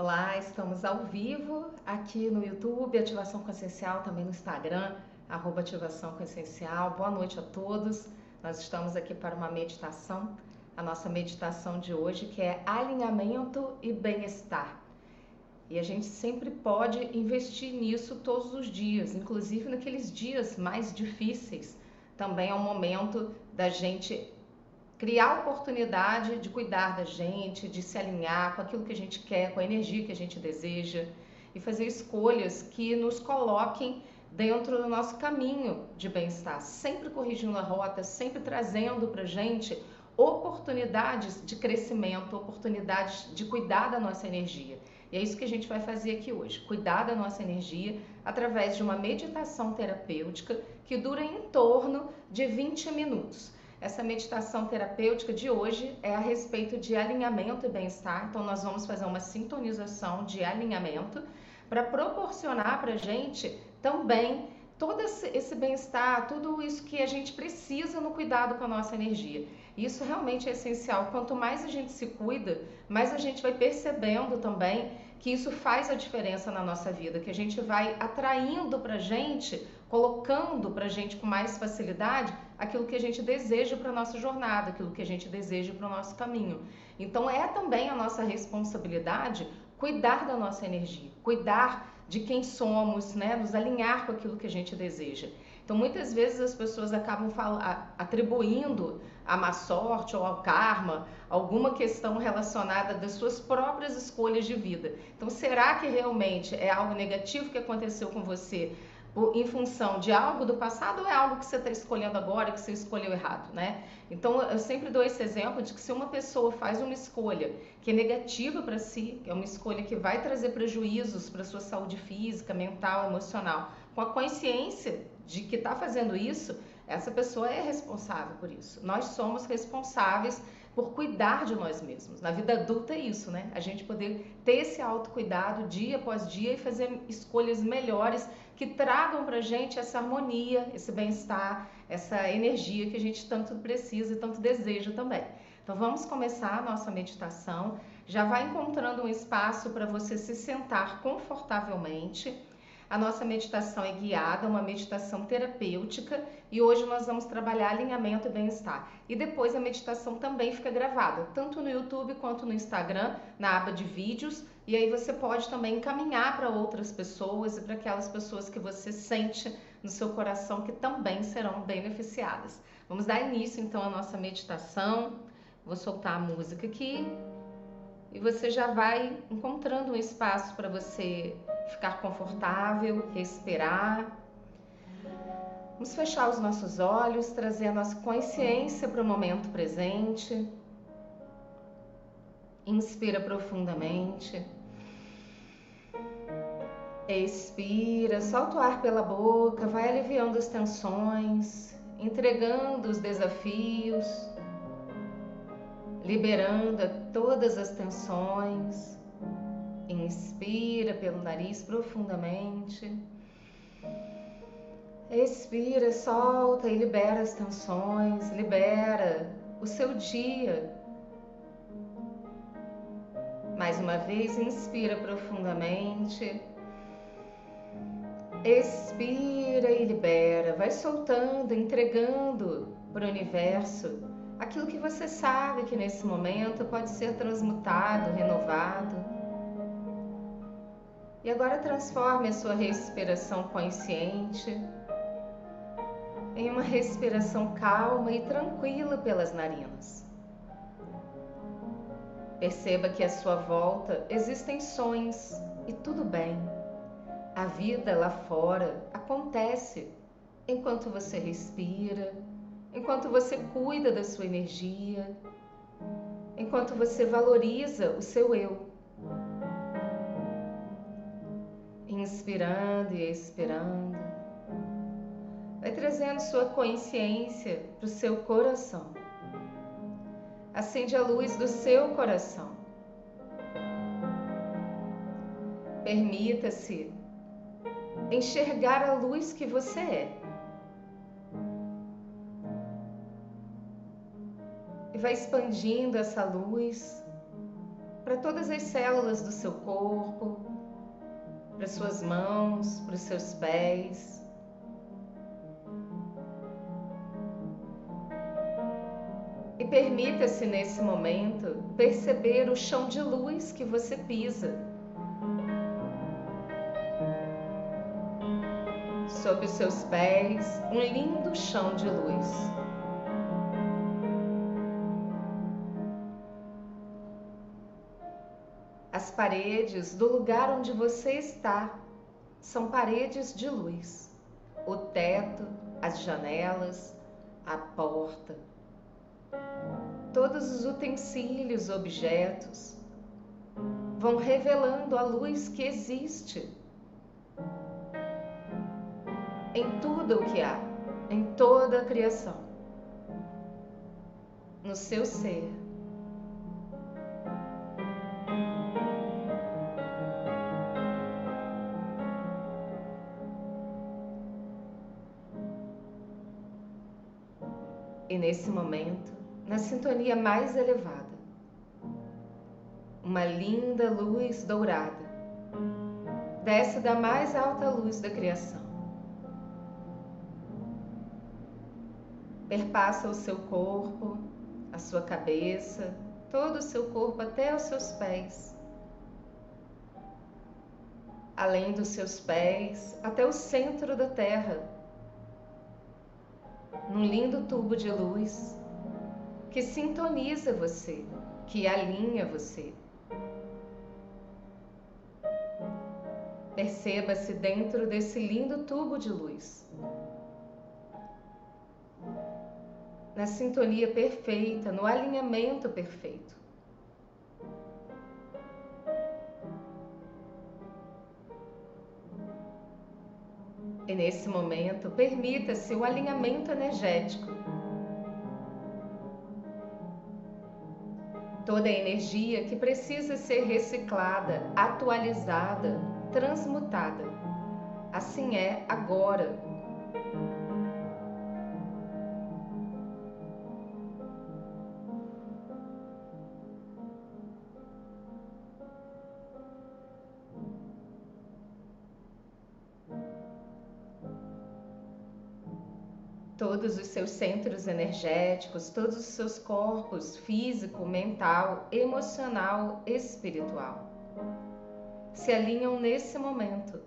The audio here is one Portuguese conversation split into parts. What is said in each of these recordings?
Olá, estamos ao vivo aqui no YouTube, Ativação Consciencial, também no Instagram, arroba Ativação Consciencial. Boa noite a todos. Nós estamos aqui para uma meditação, a nossa meditação de hoje, que é alinhamento e bem-estar. E a gente sempre pode investir nisso todos os dias, inclusive naqueles dias mais difíceis. Também é um momento da gente criar oportunidade de cuidar da gente, de se alinhar com aquilo que a gente quer, com a energia que a gente deseja e fazer escolhas que nos coloquem dentro do nosso caminho de bem-estar, sempre corrigindo a rota, sempre trazendo para gente oportunidades de crescimento, oportunidades de cuidar da nossa energia. E é isso que a gente vai fazer aqui hoje, cuidar da nossa energia através de uma meditação terapêutica que dura em torno de 20 minutos. Essa meditação terapêutica de hoje é a respeito de alinhamento e bem-estar. Então, nós vamos fazer uma sintonização de alinhamento para proporcionar para a gente também todo esse bem-estar, tudo isso que a gente precisa no cuidado com a nossa energia. Isso realmente é essencial. Quanto mais a gente se cuida, mais a gente vai percebendo também que isso faz a diferença na nossa vida, que a gente vai atraindo para a gente, colocando para a gente com mais facilidade aquilo que a gente deseja para a nossa jornada, aquilo que a gente deseja para o nosso caminho. Então é também a nossa responsabilidade cuidar da nossa energia, cuidar de quem somos, né? nos alinhar com aquilo que a gente deseja. Então muitas vezes as pessoas acabam atribuindo à má sorte ou ao karma alguma questão relacionada das suas próprias escolhas de vida. Então será que realmente é algo negativo que aconteceu com você? Em função de algo do passado ou é algo que você está escolhendo agora que você escolheu errado, né? Então eu sempre dou esse exemplo de que se uma pessoa faz uma escolha que é negativa para si, que é uma escolha que vai trazer prejuízos para sua saúde física, mental, emocional, com a consciência de que está fazendo isso, essa pessoa é responsável por isso. Nós somos responsáveis por cuidar de nós mesmos. Na vida adulta é isso, né? A gente poder ter esse autocuidado dia após dia e fazer escolhas melhores que tragam pra gente essa harmonia, esse bem-estar, essa energia que a gente tanto precisa e tanto deseja também. Então vamos começar a nossa meditação. Já vai encontrando um espaço para você se sentar confortavelmente a nossa meditação é guiada, uma meditação terapêutica, e hoje nós vamos trabalhar alinhamento e bem-estar. E depois a meditação também fica gravada, tanto no YouTube quanto no Instagram, na aba de vídeos, e aí você pode também encaminhar para outras pessoas e para aquelas pessoas que você sente no seu coração que também serão beneficiadas. Vamos dar início então à nossa meditação. Vou soltar a música aqui e você já vai encontrando um espaço para você ficar confortável, respirar. Vamos fechar os nossos olhos, trazer a nossa consciência para o momento presente. Inspira profundamente. Expira, solta o ar pela boca, vai aliviando as tensões, entregando os desafios, liberando todas as tensões. Inspira pelo nariz profundamente. Expira, solta e libera as tensões, libera o seu dia. Mais uma vez, inspira profundamente. Expira e libera. Vai soltando, entregando para o universo aquilo que você sabe que nesse momento pode ser transmutado, renovado. E agora transforme a sua respiração consciente em uma respiração calma e tranquila pelas narinas. Perceba que à sua volta existem sons e tudo bem. A vida lá fora acontece enquanto você respira, enquanto você cuida da sua energia, enquanto você valoriza o seu eu. Inspirando e expirando. Vai trazendo sua consciência para o seu coração. Acende a luz do seu coração. Permita-se enxergar a luz que você é. E vai expandindo essa luz para todas as células do seu corpo, para suas mãos, para os seus pés. E permita-se nesse momento perceber o chão de luz que você pisa. Sob os seus pés, um lindo chão de luz. Paredes do lugar onde você está são paredes de luz. O teto, as janelas, a porta. Todos os utensílios, objetos vão revelando a luz que existe em tudo o que há, em toda a criação, no seu ser. E nesse momento, na sintonia mais elevada, uma linda luz dourada desce da mais alta luz da criação. Perpassa o seu corpo, a sua cabeça, todo o seu corpo até os seus pés. Além dos seus pés, até o centro da terra num lindo tubo de luz que sintoniza você, que alinha você. Perceba-se dentro desse lindo tubo de luz. Na sintonia perfeita, no alinhamento perfeito. E nesse momento, permita-se o alinhamento energético. Toda a energia que precisa ser reciclada, atualizada, transmutada. Assim é agora, todos os seus centros energéticos, todos os seus corpos físico, mental, emocional, espiritual. Se alinham nesse momento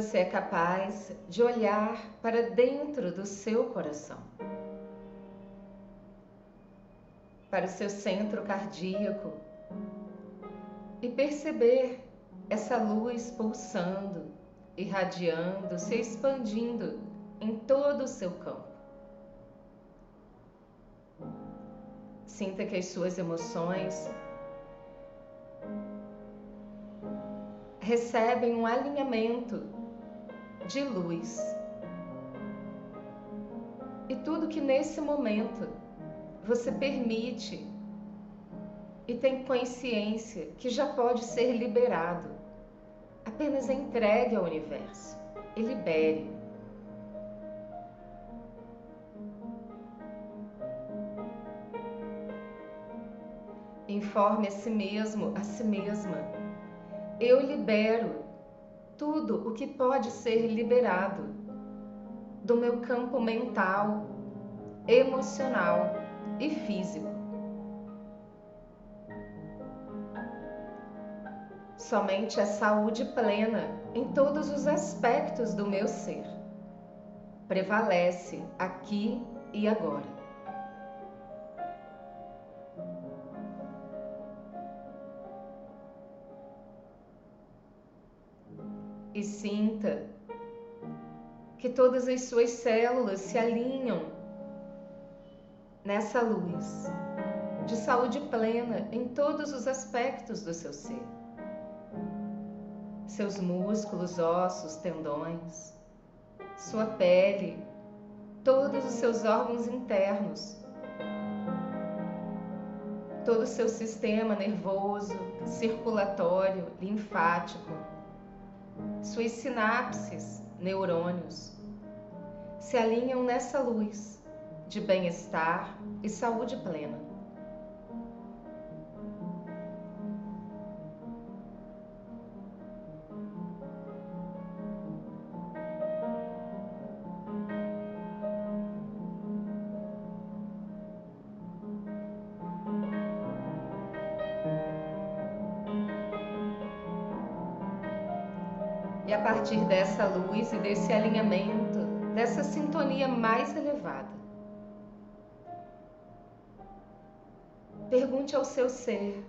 você é capaz de olhar para dentro do seu coração, para o seu centro cardíaco e perceber essa luz pulsando, irradiando, se expandindo em todo o seu campo. Sinta que as suas emoções recebem um alinhamento de luz. E tudo que nesse momento você permite e tem consciência que já pode ser liberado, apenas entregue ao universo e libere. Informe a si mesmo, a si mesma eu libero tudo o que pode ser liberado do meu campo mental, emocional e físico. Somente a saúde plena em todos os aspectos do meu ser prevalece aqui e agora. E sinta que todas as suas células se alinham nessa luz de saúde plena em todos os aspectos do seu ser. Seus músculos, ossos, tendões, sua pele, todos os seus órgãos internos, todo o seu sistema nervoso, circulatório, linfático, suas sinapses, neurônios, se alinham nessa luz de bem-estar e saúde plena. E a partir dessa luz e desse alinhamento, dessa sintonia mais elevada, pergunte ao seu ser: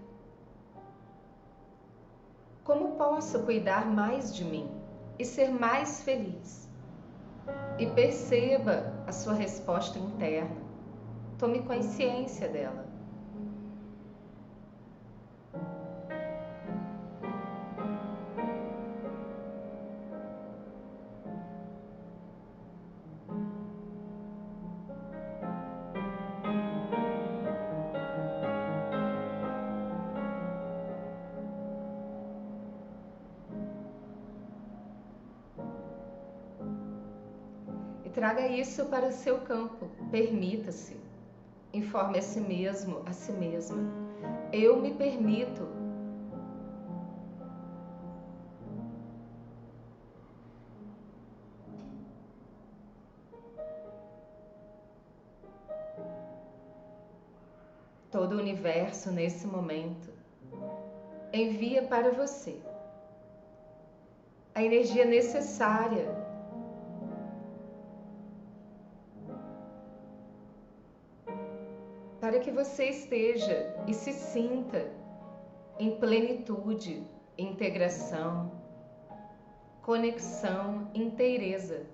Como posso cuidar mais de mim e ser mais feliz? E perceba a sua resposta interna. Tome consciência dela. E traga isso para o seu campo. Permita-se. Informe a si mesmo, a si mesma. Eu me permito. Todo o universo nesse momento envia para você a energia necessária que você esteja e se sinta em plenitude, integração, conexão, inteireza.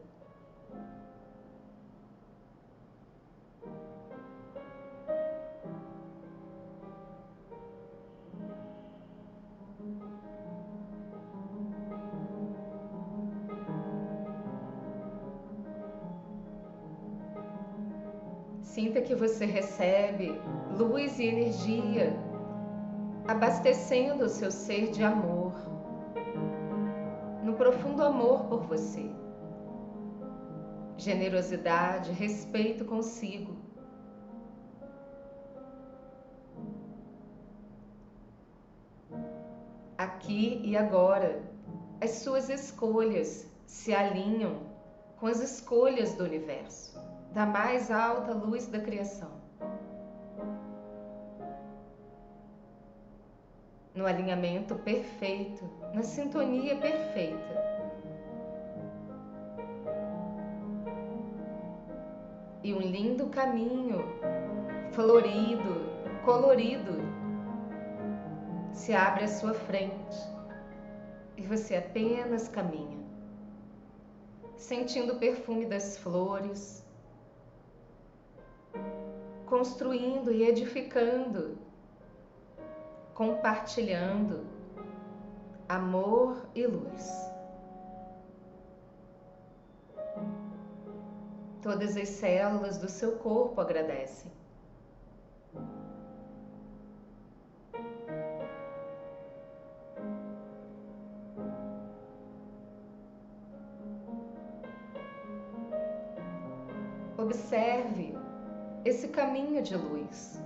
Você recebe luz e energia, abastecendo o seu ser de amor, no profundo amor por você, generosidade, respeito consigo. Aqui e agora, as suas escolhas se alinham com as escolhas do universo da mais alta luz da criação. No alinhamento perfeito, na sintonia perfeita. E um lindo caminho, florido, colorido, se abre à sua frente e você apenas caminha, sentindo o perfume das flores, construindo e edificando, compartilhando amor e luz. Todas as células do seu corpo agradecem. Caminho de luz.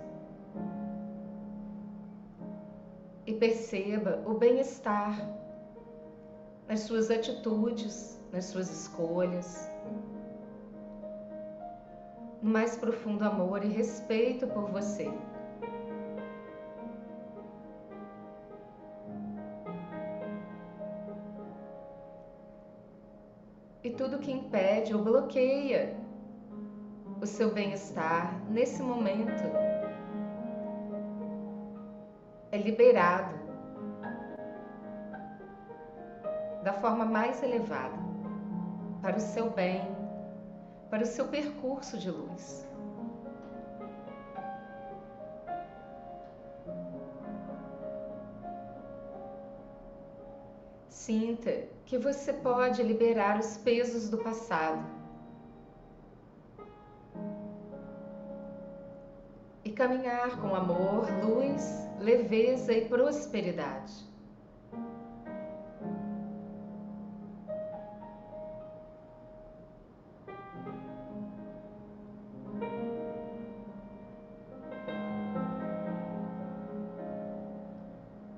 E perceba o bem-estar nas suas atitudes, nas suas escolhas, no mais profundo amor e respeito por você. E tudo que impede ou bloqueia o seu bem-estar nesse momento é liberado da forma mais elevada para o seu bem, para o seu percurso de luz. Sinta que você pode liberar os pesos do passado caminhar com amor, luz, leveza e prosperidade.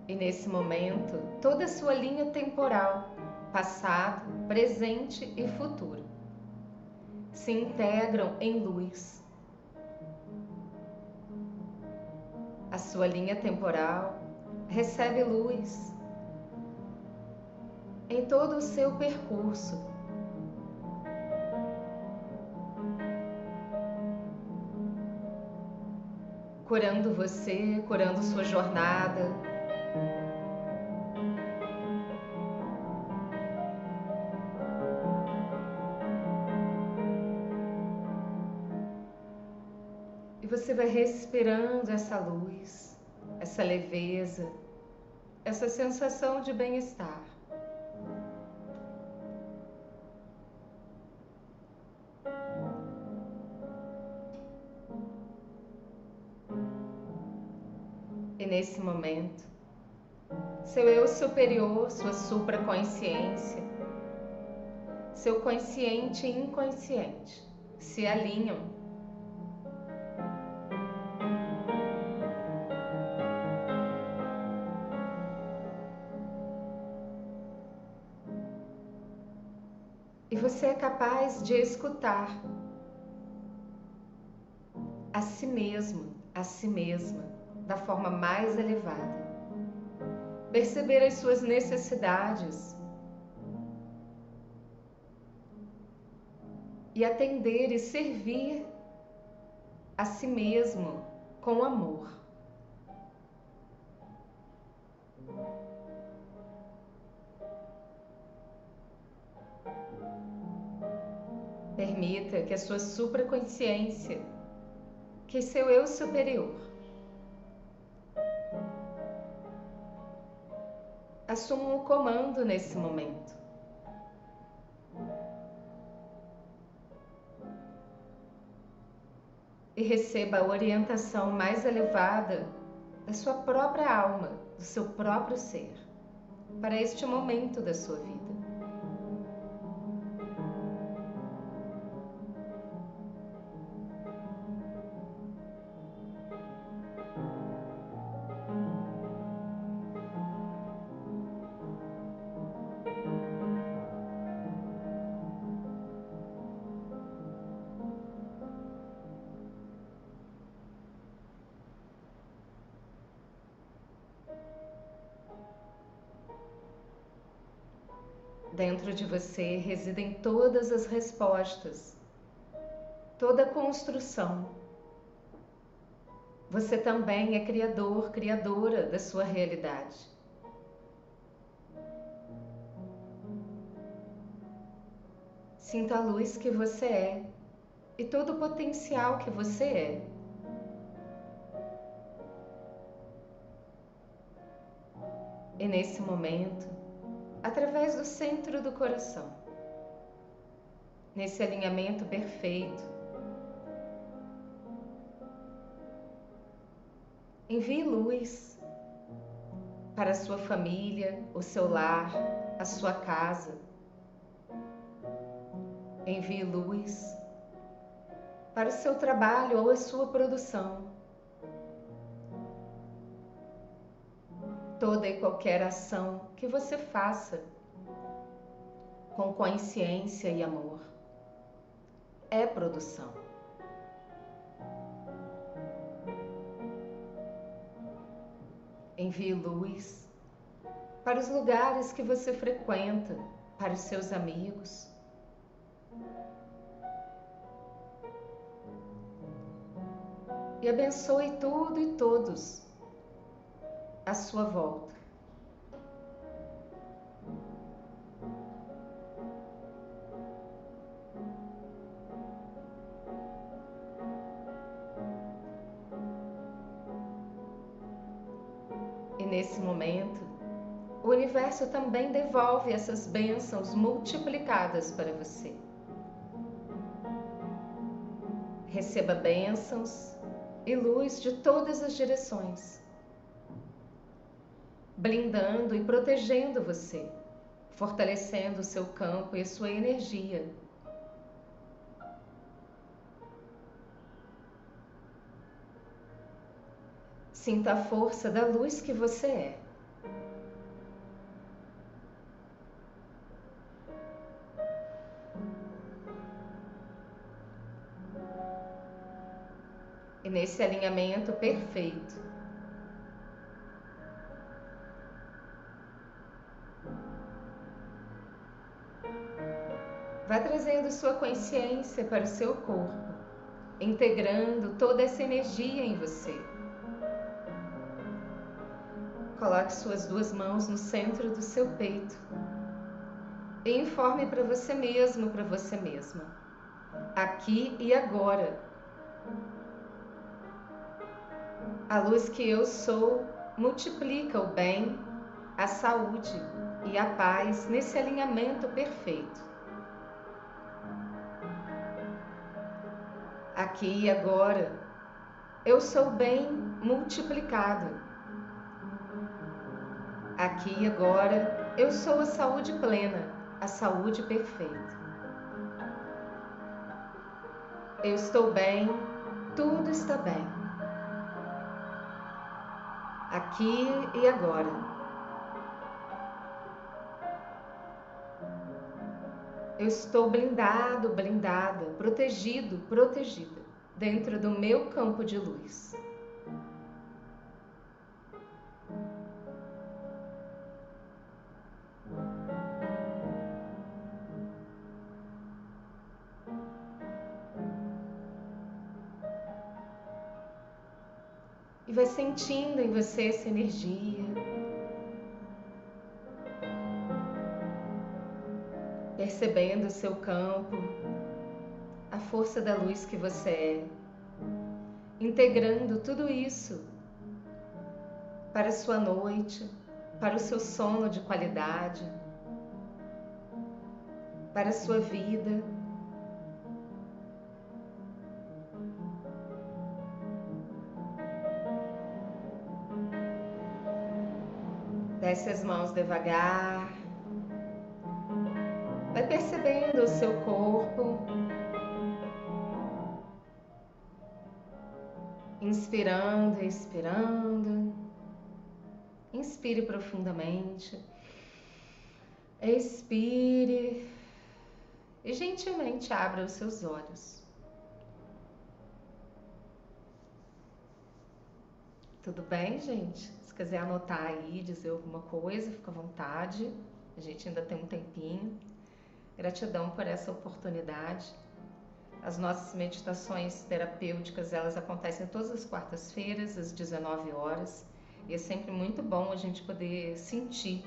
E nesse momento, toda a sua linha temporal, passado, presente e futuro, se integram em luz. Sua linha temporal recebe luz em todo o seu percurso. Curando você, curando sua jornada, você vai respirando essa luz, essa leveza, essa sensação de bem-estar. E nesse momento, seu eu superior, sua supraconsciência, seu consciente e inconsciente se alinham você é capaz de escutar a si mesmo, a si mesma, da forma mais elevada. Perceber as suas necessidades e atender e servir a si mesmo com amor. Permita que a sua supraconsciência, que seu eu superior, assuma o comando nesse momento. E receba a orientação mais elevada da sua própria alma, do seu próprio ser, para este momento da sua vida. Você residem todas as respostas, toda a construção. Você também é criador, criadora da sua realidade. Sinta a luz que você é e todo o potencial que você é. E nesse momento, através do centro do coração. Nesse alinhamento perfeito. Envie luz para a sua família, o seu lar, a sua casa. Envie luz para o seu trabalho ou a sua produção. Toda e qualquer ação que você faça com consciência e amor é produção. Envie luz para os lugares que você frequenta, para os seus amigos. E abençoe tudo e todos à sua volta. E nesse momento, o universo também devolve essas bênçãos multiplicadas para você. Receba bênçãos e luz de todas as direções, blindando e protegendo você, fortalecendo o seu campo e a sua energia. Sinta a força da luz que você é. E nesse alinhamento perfeito, vá trazendo sua consciência para o seu corpo, integrando toda essa energia em você. Coloque suas duas mãos no centro do seu peito e informe para você mesmo, para você mesma, aqui e agora. A luz que eu sou multiplica o bem, a saúde e a paz nesse alinhamento perfeito. Aqui e agora, eu sou bem multiplicado Aqui e agora eu sou a saúde plena, a saúde perfeita. Eu estou bem, tudo está bem. Aqui e agora. Eu estou blindado, blindada, protegido, protegida dentro do meu campo de luz. e vai sentindo em você essa energia. Percebendo o seu campo, a força da luz que você é, integrando tudo isso para a sua noite, para o seu sono de qualidade, para a sua vida. Desce as mãos devagar. Vai percebendo o seu corpo. Inspirando, expirando. Inspire profundamente. Expire. E gentilmente abra os seus olhos. Tudo bem, gente? Se quiser anotar aí, dizer alguma coisa, fica à vontade. A gente ainda tem um tempinho. Gratidão por essa oportunidade. As nossas meditações terapêuticas, elas acontecem todas as quartas-feiras, às 19 horas. E é sempre muito bom a gente poder sentir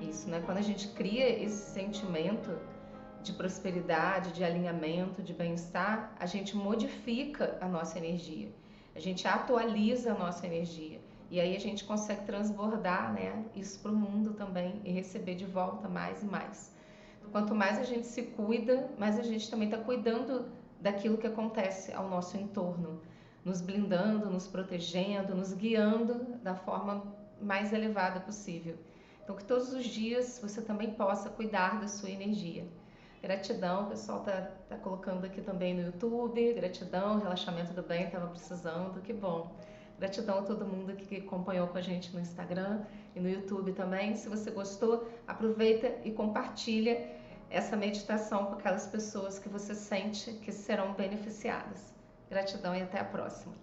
isso, né? Quando a gente cria esse sentimento de prosperidade, de alinhamento, de bem-estar, a gente modifica a nossa energia. A gente atualiza a nossa energia. E aí a gente consegue transbordar né, isso para o mundo também e receber de volta mais e mais. Quanto mais a gente se cuida, mais a gente também está cuidando daquilo que acontece ao nosso entorno, nos blindando, nos protegendo, nos guiando da forma mais elevada possível. Então, que todos os dias você também possa cuidar da sua energia. Gratidão, o pessoal está tá colocando aqui também no YouTube. Gratidão, relaxamento do bem, estava precisando, que bom. Gratidão a todo mundo que acompanhou com a gente no Instagram e no YouTube também. Se você gostou, aproveita e compartilha essa meditação com aquelas pessoas que você sente que serão beneficiadas. Gratidão e até a próxima.